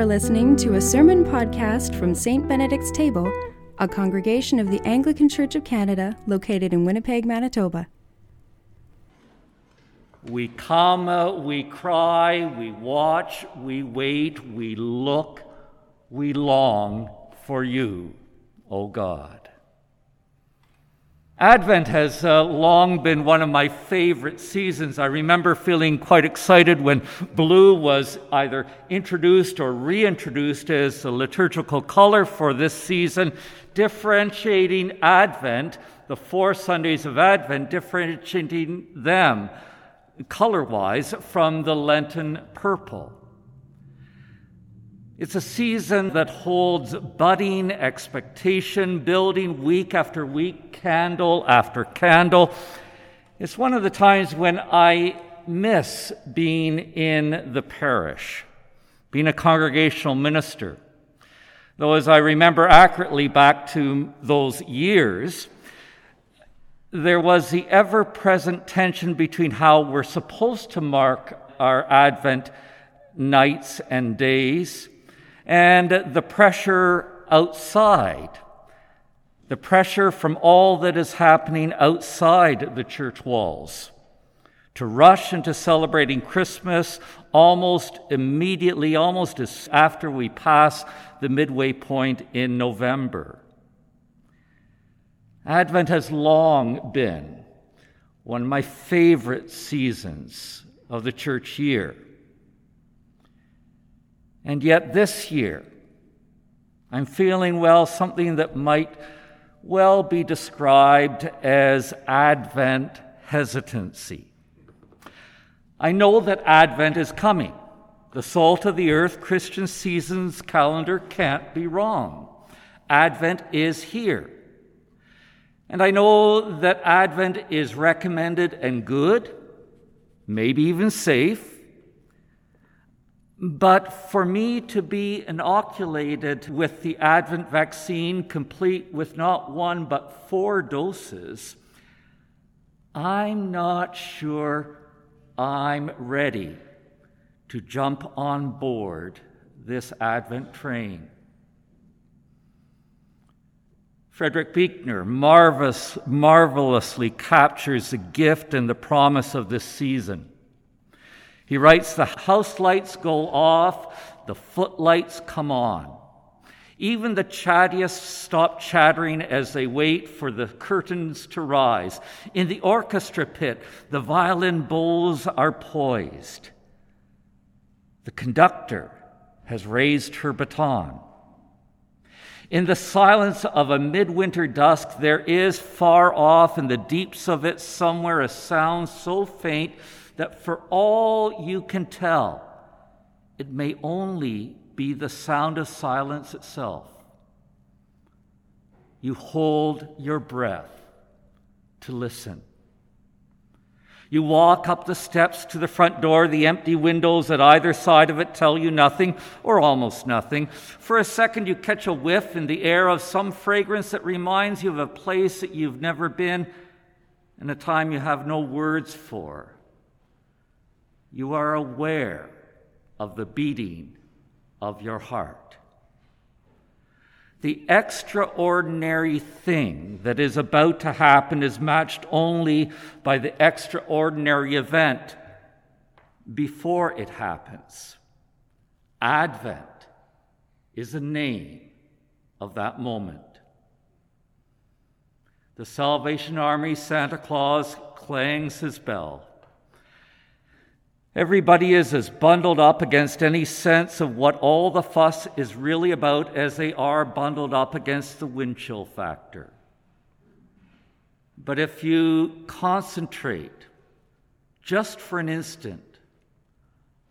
are listening to a sermon podcast from St. Benedict's Table, a congregation of the Anglican Church of Canada located in Winnipeg, Manitoba. We come, uh, we cry, we watch, we wait, we look, we long for you, O God. Advent has uh, long been one of my favorite seasons. I remember feeling quite excited when blue was either introduced or reintroduced as a liturgical color for this season, differentiating Advent, the four Sundays of Advent, differentiating them color wise from the Lenten purple. It's a season that holds budding expectation, building week after week, candle after candle. It's one of the times when I miss being in the parish, being a congregational minister. Though, as I remember accurately back to those years, there was the ever present tension between how we're supposed to mark our Advent nights and days and the pressure outside, the pressure from all that is happening outside the church walls. To rush into celebrating Christmas almost immediately, almost as after we pass the midway point in November. Advent has long been one of my favorite seasons of the church year. And yet, this year, I'm feeling, well, something that might well be described as Advent hesitancy. I know that Advent is coming. The salt of the earth Christian seasons calendar can't be wrong. Advent is here. And I know that Advent is recommended and good, maybe even safe. But for me to be inoculated with the Advent vaccine, complete with not one but four doses, I'm not sure I'm ready to jump on board this Advent train. Frederick Buechner marvelous, marvelously captures the gift and the promise of this season. He writes, The house lights go off, the footlights come on. Even the chattiest stop chattering as they wait for the curtains to rise. In the orchestra pit, the violin bows are poised. The conductor has raised her baton. In the silence of a midwinter dusk, there is far off in the deeps of it somewhere a sound so faint that for all you can tell, it may only be the sound of silence itself. You hold your breath to listen. You walk up the steps to the front door. The empty windows at either side of it tell you nothing or almost nothing. For a second, you catch a whiff in the air of some fragrance that reminds you of a place that you've never been and a time you have no words for you are aware of the beating of your heart. The extraordinary thing that is about to happen is matched only by the extraordinary event before it happens. Advent is the name of that moment. The Salvation Army Santa Claus clangs his bell. Everybody is as bundled up against any sense of what all the fuss is really about as they are bundled up against the wind chill factor. But if you concentrate just for an instant,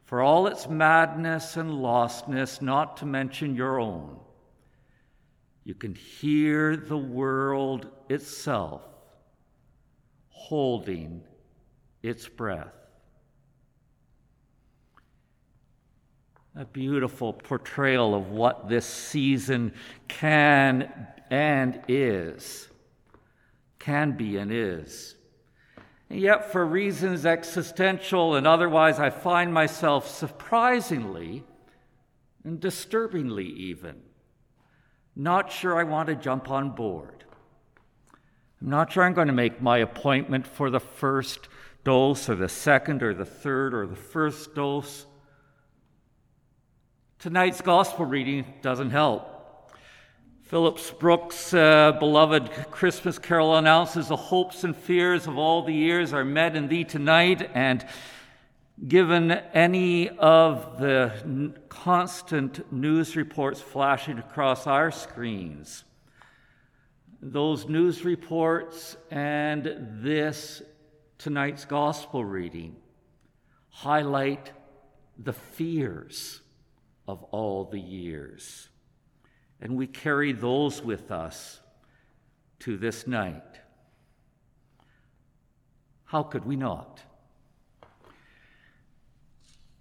for all its madness and lostness, not to mention your own, you can hear the world itself holding its breath. A beautiful portrayal of what this season can and is, can be and is. And yet, for reasons existential and otherwise, I find myself surprisingly and disturbingly even. Not sure I want to jump on board. I'm not sure I'm going to make my appointment for the first dose or the second or the third or the first dose. Tonight's gospel reading doesn't help. Phillips Brooks' uh, beloved Christmas carol announces the hopes and fears of all the years are met in thee tonight, and given any of the n- constant news reports flashing across our screens, those news reports and this tonight's gospel reading highlight the fears of all the years. And we carry those with us to this night. How could we not?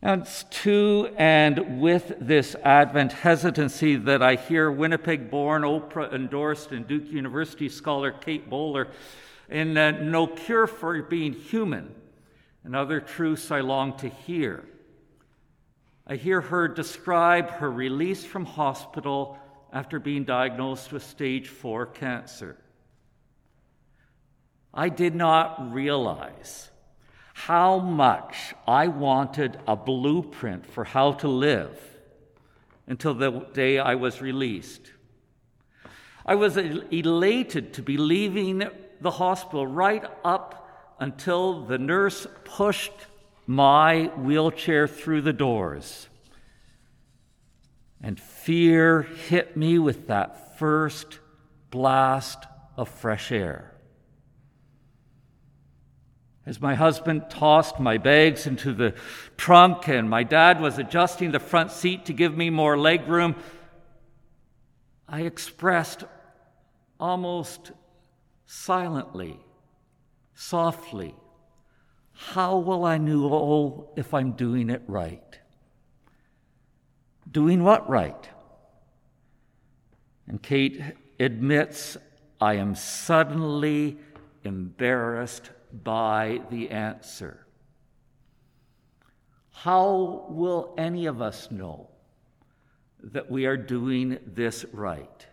And it's to and with this Advent hesitancy that I hear Winnipeg born, Oprah endorsed, and Duke University scholar Kate Bowler in uh, No Cure for Being Human and other truths I long to hear. I hear her describe her release from hospital after being diagnosed with stage four cancer. I did not realize how much I wanted a blueprint for how to live until the day I was released. I was elated to be leaving the hospital right up until the nurse pushed my wheelchair through the doors. And fear hit me with that first blast of fresh air. As my husband tossed my bags into the trunk and my dad was adjusting the front seat to give me more leg room, I expressed almost silently, softly, how will I know if I'm doing it right? Doing what right? And Kate admits, I am suddenly embarrassed by the answer. How will any of us know that we are doing this right?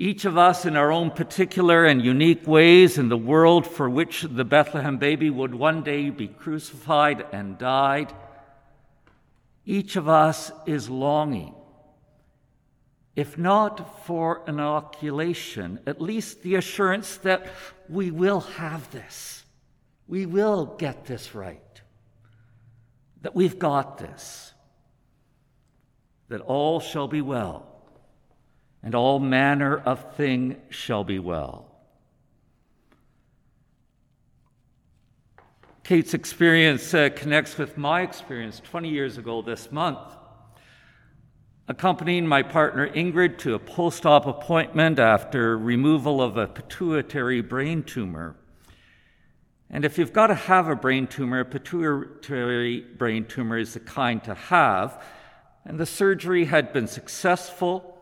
Each of us, in our own particular and unique ways, in the world for which the Bethlehem baby would one day be crucified and died, each of us is longing, if not for inoculation, at least the assurance that we will have this. We will get this right. That we've got this. That all shall be well and all manner of thing shall be well. Kate's experience uh, connects with my experience 20 years ago this month. Accompanying my partner Ingrid to a post op appointment after removal of a pituitary brain tumor. And if you've got to have a brain tumor, a pituitary brain tumor is the kind to have. And the surgery had been successful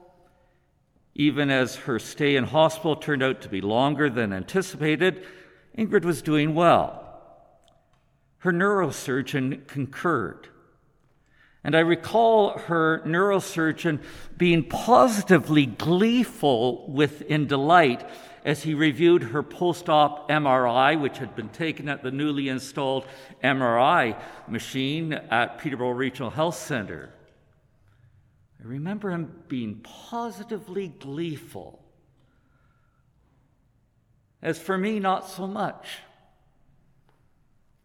even as her stay in hospital turned out to be longer than anticipated, Ingrid was doing well. Her neurosurgeon concurred. And I recall her neurosurgeon being positively gleeful with in delight as he reviewed her post op MRI, which had been taken at the newly installed MRI machine at Peterborough Regional Health Center. I remember him being positively gleeful. As for me, not so much.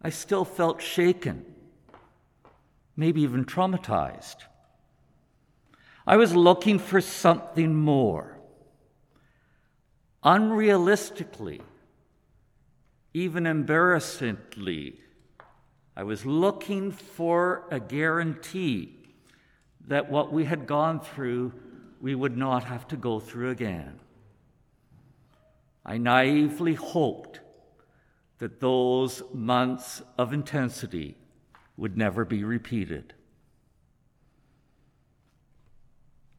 I still felt shaken, maybe even traumatized. I was looking for something more. Unrealistically, even embarrassingly, I was looking for a guarantee that what we had gone through, we would not have to go through again. I naively hoped that those months of intensity would never be repeated.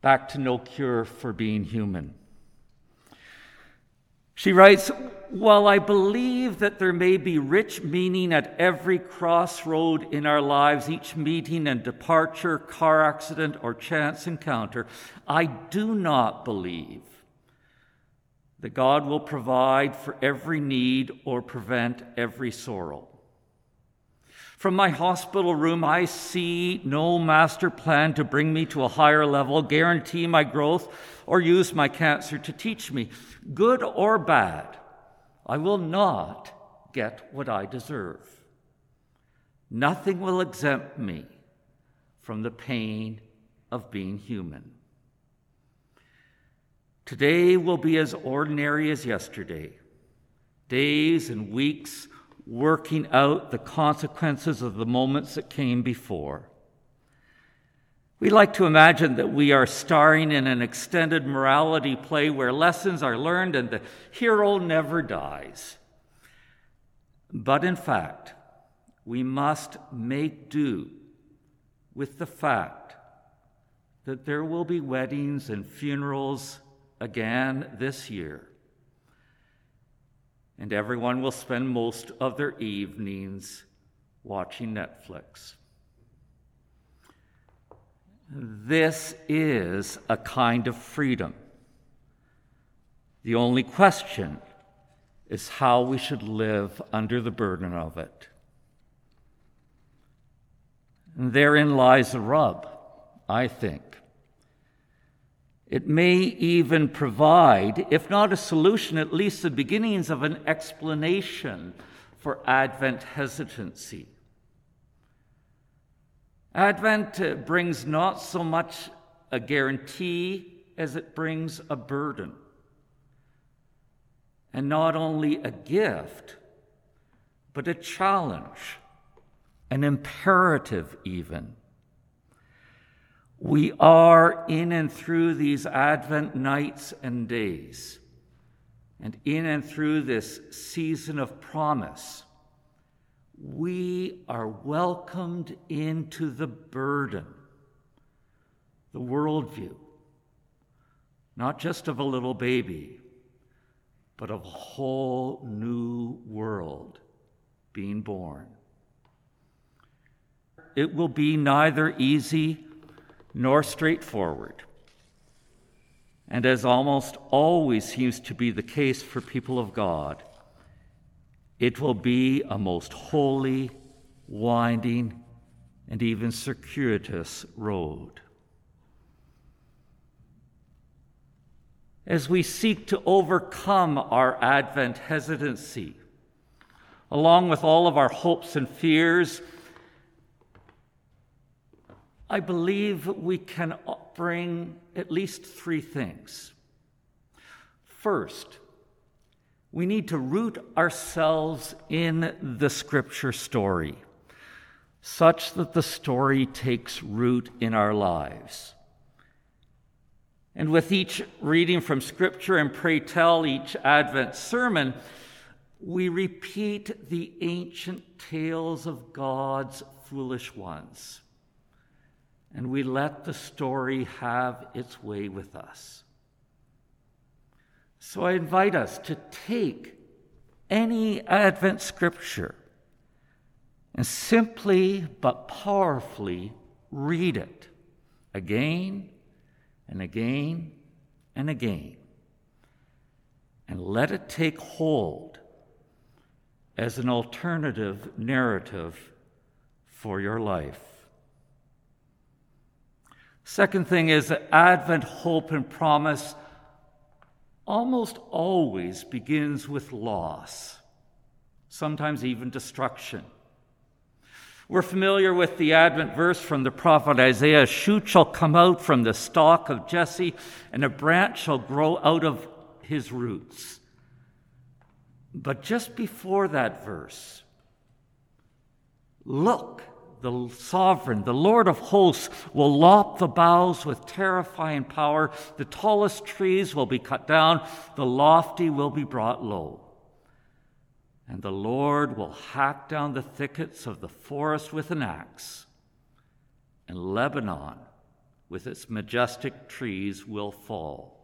Back to no cure for being human. She writes while I believe that there may be rich meaning at every crossroad in our lives, each meeting and departure, car accident, or chance encounter, I do not believe that God will provide for every need or prevent every sorrow. From my hospital room, I see no master plan to bring me to a higher level, guarantee my growth, or use my cancer to teach me. Good or bad, I will not get what I deserve. Nothing will exempt me from the pain of being human. Today will be as ordinary as yesterday. Days and weeks working out the consequences of the moments that came before. We like to imagine that we are starring in an extended morality play where lessons are learned and the hero never dies. But in fact, we must make do with the fact that there will be weddings and funerals again this year and everyone will spend most of their evenings watching Netflix. This is a kind of freedom. The only question is how we should live under the burden of it. And therein lies the rub, I think. It may even provide, if not a solution, at least the beginnings of an explanation for Advent hesitancy. Advent uh, brings not so much a guarantee as it brings a burden. And not only a gift, but a challenge, an imperative, even. We are in and through these Advent nights and days, and in and through this season of promise, we are welcomed into the burden, the worldview, not just of a little baby, but of a whole new world being born. It will be neither easy nor straightforward. And as almost always seems to be the case for people of God, it will be a most holy, winding, and even circuitous road. As we seek to overcome our Advent hesitancy, along with all of our hopes and fears, I believe we can bring at least three things. First, we need to root ourselves in the scripture story such that the story takes root in our lives. And with each reading from scripture and pray tell, each Advent sermon, we repeat the ancient tales of God's foolish ones and we let the story have its way with us. So I invite us to take any Advent scripture and simply but powerfully read it again and again and again. And let it take hold as an alternative narrative for your life. Second thing is that Advent hope and promise almost always begins with loss, sometimes even destruction. We're familiar with the Advent verse from the prophet Isaiah shoot shall come out from the stalk of Jesse, and a branch shall grow out of his roots. But just before that verse, look, the sovereign, the Lord of hosts, will lop the boughs with terrifying power. The tallest trees will be cut down, the lofty will be brought low. And the Lord will hack down the thickets of the forest with an axe, and Lebanon with its majestic trees will fall.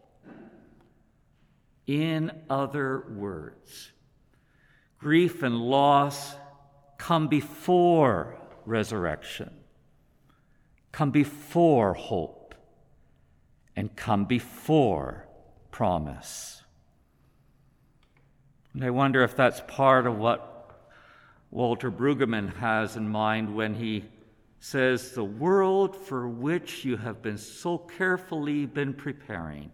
In other words, grief and loss come before resurrection, come before hope, and come before promise. And I wonder if that's part of what Walter Brueggemann has in mind when he says, The world for which you have been so carefully been preparing,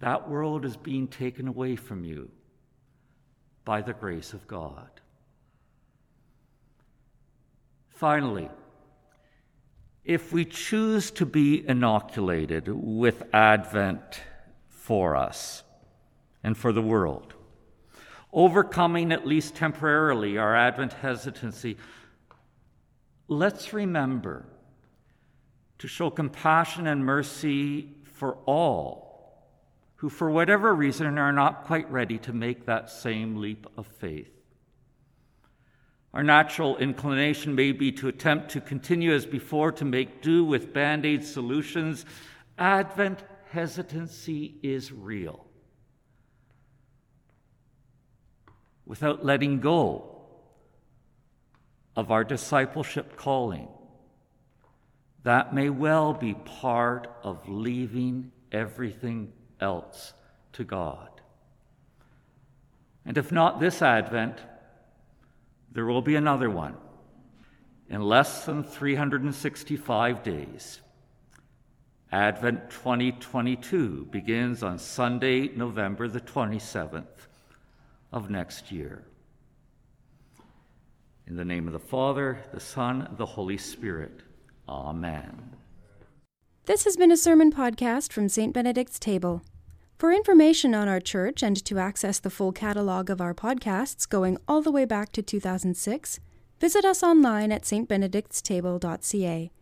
that world is being taken away from you by the grace of God. Finally, if we choose to be inoculated with Advent for us and for the world, overcoming at least temporarily our Advent hesitancy, let's remember to show compassion and mercy for all who, for whatever reason, are not quite ready to make that same leap of faith. Our natural inclination may be to attempt to continue as before to make do with band aid solutions. Advent hesitancy is real. Without letting go of our discipleship calling, that may well be part of leaving everything else to God. And if not this Advent, there will be another one in less than 365 days. Advent 2022 begins on Sunday, November the 27th of next year. In the name of the Father, the Son, the Holy Spirit. Amen. This has been a sermon podcast from St. Benedict's Table. For information on our church and to access the full catalog of our podcasts going all the way back to 2006, visit us online at stbenedictstable.ca.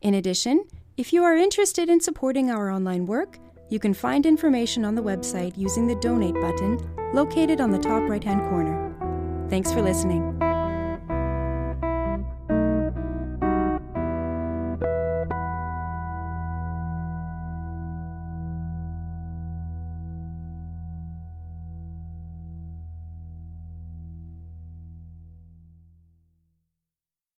In addition, if you are interested in supporting our online work, you can find information on the website using the donate button located on the top right hand corner. Thanks for listening.